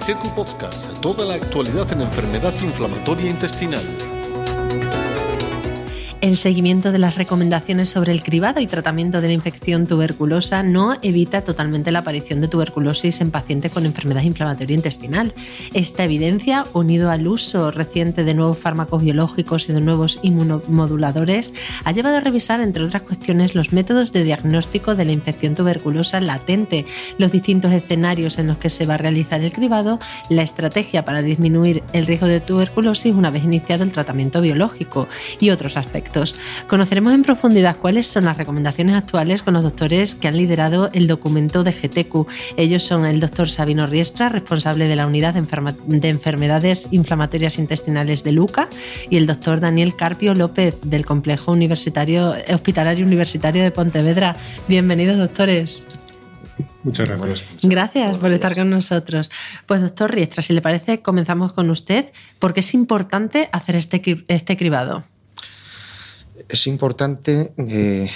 GTQ Podcast, toda la actualidad en enfermedad inflamatoria intestinal el seguimiento de las recomendaciones sobre el cribado y tratamiento de la infección tuberculosa no evita totalmente la aparición de tuberculosis en pacientes con enfermedad inflamatoria intestinal. Esta evidencia, unido al uso reciente de nuevos fármacos biológicos y de nuevos inmunomoduladores, ha llevado a revisar, entre otras cuestiones, los métodos de diagnóstico de la infección tuberculosa latente, los distintos escenarios en los que se va a realizar el cribado, la estrategia para disminuir el riesgo de tuberculosis una vez iniciado el tratamiento biológico y otros aspectos Conoceremos en profundidad cuáles son las recomendaciones actuales con los doctores que han liderado el documento de GTQ. Ellos son el doctor Sabino Riestra, responsable de la unidad de, enfermedades inflamatorias intestinales de Luca, y el doctor Daniel Carpio López, del Complejo Universitario, Hospitalario Universitario de Pontevedra. Bienvenidos, doctores. Muchas gracias. Gracias por estar con nosotros. Pues doctor Riestra, si le parece, comenzamos con usted. ¿Por qué es importante hacer este, este cribado? Es importante eh,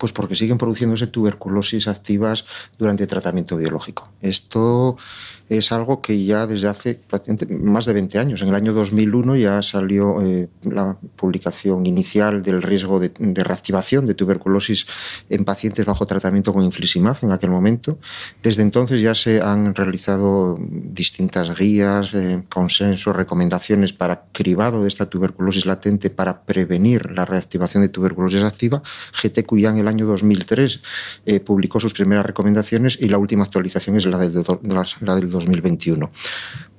pues porque siguen produciéndose tuberculosis activas durante tratamiento biológico. Esto es algo que ya desde hace prácticamente más de 20 años, en el año 2001 ya salió eh, la publicación inicial del riesgo de, reactivación de tuberculosis en pacientes bajo tratamiento con infliximab en aquel momento. Desde entonces ya se han realizado distintas guías, eh, consensos, recomendaciones para cribado de esta tuberculosis latente para prevenir la reactivación de tuberculosis activa. Ya en el año 2003 eh, publicó sus primeras recomendaciones y la última actualización es la del, la del 2021.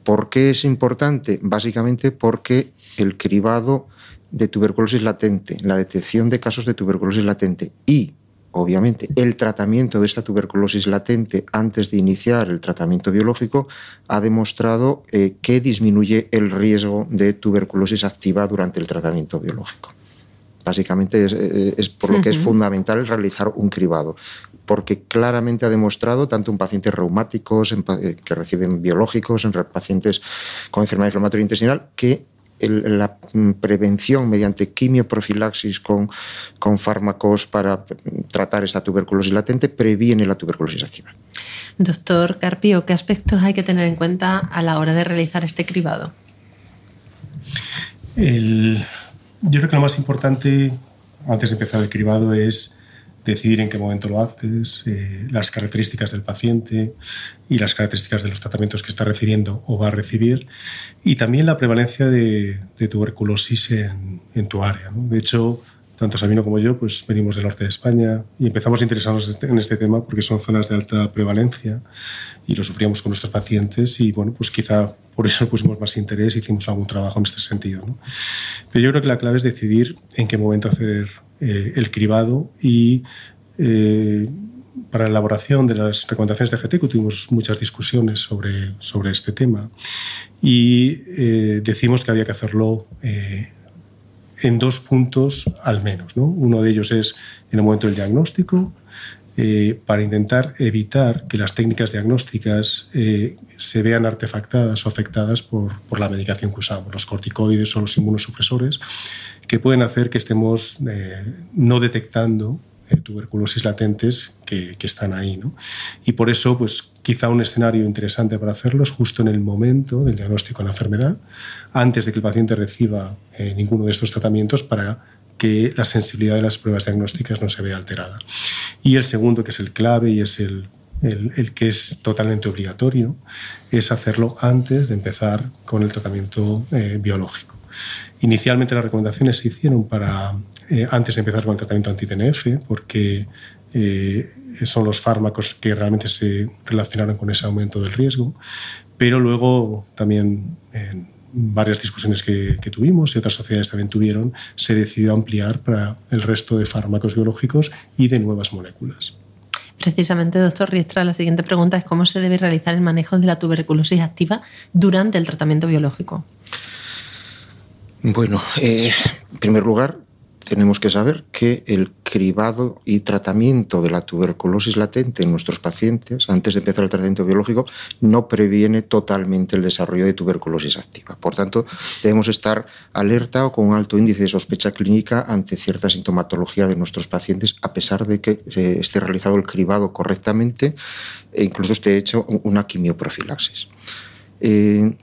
¿Por qué es importante? Básicamente porque el cribado de tuberculosis latente, la detección de casos de tuberculosis latente y obviamente, el tratamiento de esta tuberculosis latente antes de iniciar el tratamiento biológico ha demostrado eh, que disminuye el riesgo de tuberculosis activa durante el tratamiento biológico. Básicamente es, eh, por lo que es fundamental realizar un cribado porque claramente ha demostrado, tanto en pacientes reumáticos, eh, que reciben biológicos, en pacientes con enfermedad inflamatoria intestinal, que la mm, prevención mediante quimioprofilaxis con, con fármacos para tratar esta tuberculosis latente previene la tuberculosis activa. Doctor Carpio, ¿qué aspectos hay que tener en cuenta a la hora de realizar este cribado? Yo creo que lo más importante antes de empezar el cribado es decidir en qué momento lo haces, eh, las características del paciente y las características de los tratamientos que está recibiendo o va a recibir, y también la prevalencia de, tuberculosis en, tu área. De hecho, tanto Sabino como yo pues, venimos del norte de España y empezamos a interesarnos en este tema porque son zonas de alta prevalencia y lo sufríamos con nuestros pacientes y bueno, pues quizá por eso pusimos más interés y hicimos algún trabajo en este sentido. Pero yo creo que la clave es decidir en qué momento hacer eh, el cribado y eh, para la elaboración de las recomendaciones de GTQ tuvimos muchas discusiones sobre, sobre este tema y eh, decimos que había que hacerlo en dos puntos al menos. Uno de ellos es en el momento del diagnóstico, para intentar evitar que las técnicas diagnósticas se vean artefactadas o afectadas por, por, la medicación que usamos, los corticoides o los inmunosupresores, que pueden hacer que estemos eh, no detectando eh, tuberculosis latentes que, están ahí. ¿no? Y por eso, pues quizá un escenario interesante para hacerlo es justo en el momento del diagnóstico de la enfermedad, antes de que el paciente reciba eh, ninguno de estos tratamientos para que la sensibilidad de las pruebas diagnósticas no se vea alterada. Y el segundo, que es el clave y es el, el, que es totalmente obligatorio, es hacerlo antes de empezar con el tratamiento biológico. Inicialmente las recomendaciones se hicieron para eh, antes de empezar con el tratamiento anti-TNF, porque eh, son los fármacos que realmente se relacionaron con ese aumento del riesgo, pero luego también en varias discusiones que, tuvimos y otras sociedades también tuvieron, se decidió ampliar para el resto de fármacos biológicos y de nuevas moléculas. Precisamente, doctor Riestra, la siguiente pregunta es cómo se debe realizar el manejo de la tuberculosis activa durante el tratamiento biológico. Bueno, eh, en primer lugar, tenemos que saber que el cribado y tratamiento de la tuberculosis latente en nuestros pacientes, antes de empezar el tratamiento biológico, no previene totalmente el desarrollo de tuberculosis activa. Por tanto, debemos estar alerta o con un alto índice de sospecha clínica ante cierta sintomatología de nuestros pacientes, a pesar de que eh, esté realizado el cribado correctamente e incluso esté hecho una quimioprofilaxis. Eh,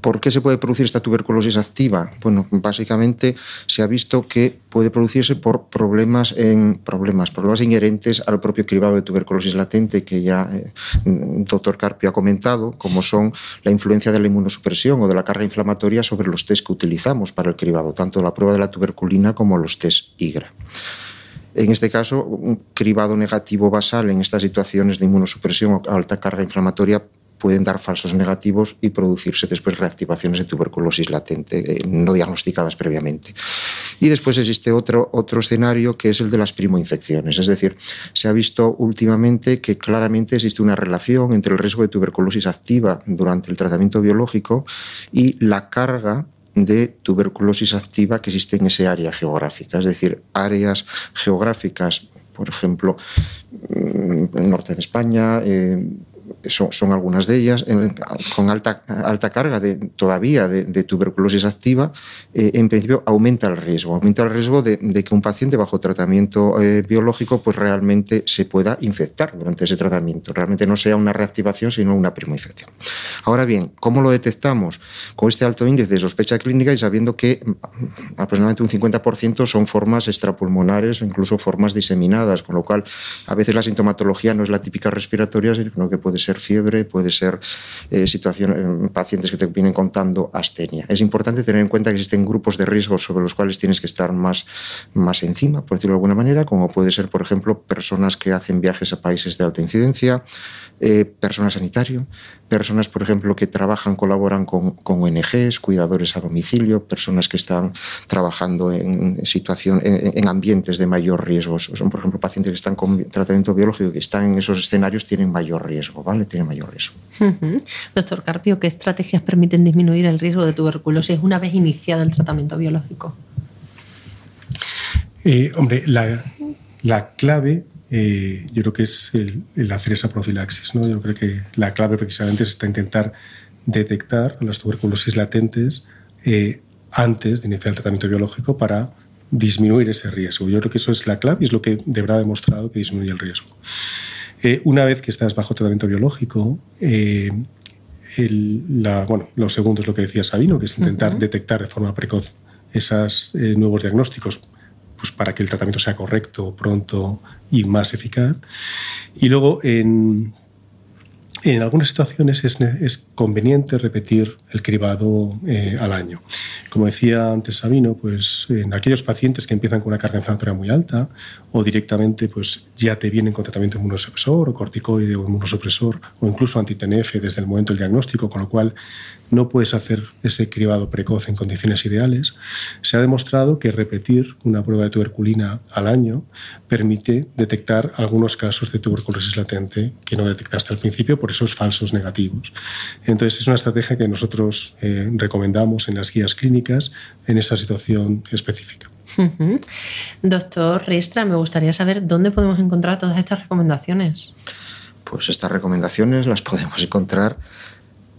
¿Por qué se puede producir esta tuberculosis activa? Bueno, básicamente se ha visto que puede producirse por problemas en problemas, problemas inherentes al propio cribado de tuberculosis latente que ya el eh, doctor Carpio ha comentado, como son la influencia de la inmunosupresión o de la carga inflamatoria sobre los test que utilizamos para el cribado, tanto la prueba de la tuberculina como los test IGRA. En este caso, un cribado negativo basal en estas situaciones de inmunosupresión o alta carga inflamatoria pueden dar falsos negativos y producirse después reactivaciones de tuberculosis latente eh, no diagnosticadas previamente. Y después existe otro, otro escenario que es el de las primoinfecciones, es decir, se ha visto últimamente que claramente existe una relación entre el riesgo de tuberculosis activa durante el tratamiento biológico y la carga de tuberculosis activa que existe en ese área geográfica, es decir, áreas geográficas, por ejemplo, mm, el norte de España, eh, son, algunas de ellas, con alta, alta carga de, todavía de, tuberculosis activa, eh, en principio aumenta el riesgo. Aumenta el riesgo de, que un paciente bajo tratamiento eh, biológico pues realmente se pueda infectar durante ese tratamiento. Realmente no sea una reactivación, sino una primoinfección. Ahora bien, ¿cómo lo detectamos? Con este alto índice de sospecha clínica y sabiendo que aproximadamente un 50% son formas extrapulmonares o incluso formas diseminadas, con lo cual a veces la sintomatología no es la típica respiratoria, sino que puede ser fiebre, puede ser eh, pacientes que te vienen contando astenia. Es importante tener en cuenta que existen grupos de riesgo sobre los cuales tienes que estar más, más encima, por decirlo de alguna manera, como puede ser, por ejemplo, personas que hacen viajes a países de alta incidencia, eh, personal sanitario, personas, por ejemplo, que trabajan, colaboran con, con, ONGs, cuidadores a domicilio, personas que están trabajando en, situación, en, ambientes de mayor riesgo. Son, por ejemplo, pacientes que están con tratamiento biológico que están en esos escenarios tienen mayor riesgo, ¿vale? Tienen mayor riesgo. Doctor Carpio, ¿qué estrategias permiten disminuir el riesgo de tuberculosis una vez iniciado el tratamiento biológico? Eh, hombre, la, la clave eh, yo creo que es el, hacer esa profilaxis. ¿no? Yo creo que la clave precisamente es intentar detectar las tuberculosis latentes eh, antes de iniciar el tratamiento biológico para disminuir ese riesgo. Yo creo que eso es la clave y es lo que de verdad ha demostrado que disminuye el riesgo. Eh, una vez que estás bajo tratamiento biológico, bueno, lo segundo es lo que decía Sabino, que es intentar detectar de forma precoz esos nuevos diagnósticos pues para que el tratamiento sea correcto, pronto y más eficaz. Y luego, en, en algunas situaciones es, es, conveniente repetir el cribado eh, al año. Como decía antes Sabino, pues en aquellos pacientes que empiezan con una carga inflamatoria muy alta o directamente pues ya te vienen con tratamiento inmunosupresor o corticoide o inmunosupresor o incluso anti-TNF desde el momento del diagnóstico, con lo cual no puedes hacer ese cribado precoz en condiciones ideales, se ha demostrado que repetir una prueba de tuberculina al año permite detectar algunos casos de tuberculosis latente que no detectaste al principio por esos falsos negativos. Entonces es una estrategia que nosotros eh, recomendamos en las guías clínicas en esa situación específica. Doctor Riestra, me gustaría saber dónde podemos encontrar todas estas recomendaciones. Pues estas recomendaciones las podemos encontrar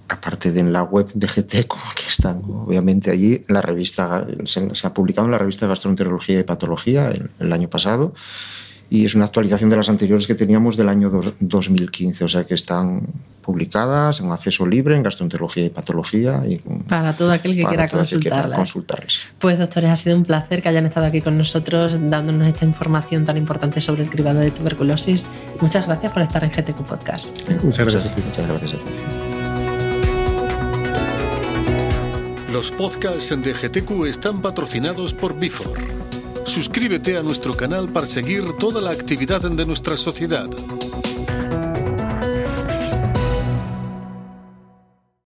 aparte de en la web de GT, que están obviamente allí, la revista se, ha publicado en la revista de Gastroenterología y Patología el, año pasado y es una actualización de las anteriores que teníamos del año 2015, o sea que están publicadas en acceso libre en gastroenterología y patología. Y para todo aquel que, quiera, consultarlas. Pues doctores, ha sido un placer que hayan estado aquí con nosotros dándonos esta información tan importante sobre el cribado de tuberculosis. Muchas gracias por estar en GTQ Podcast. Muchas gracias a ti. Muchas gracias a ti. Los podcasts de GTQ están patrocinados por Bifor. Suscríbete a nuestro canal para seguir toda la actividad de nuestra sociedad.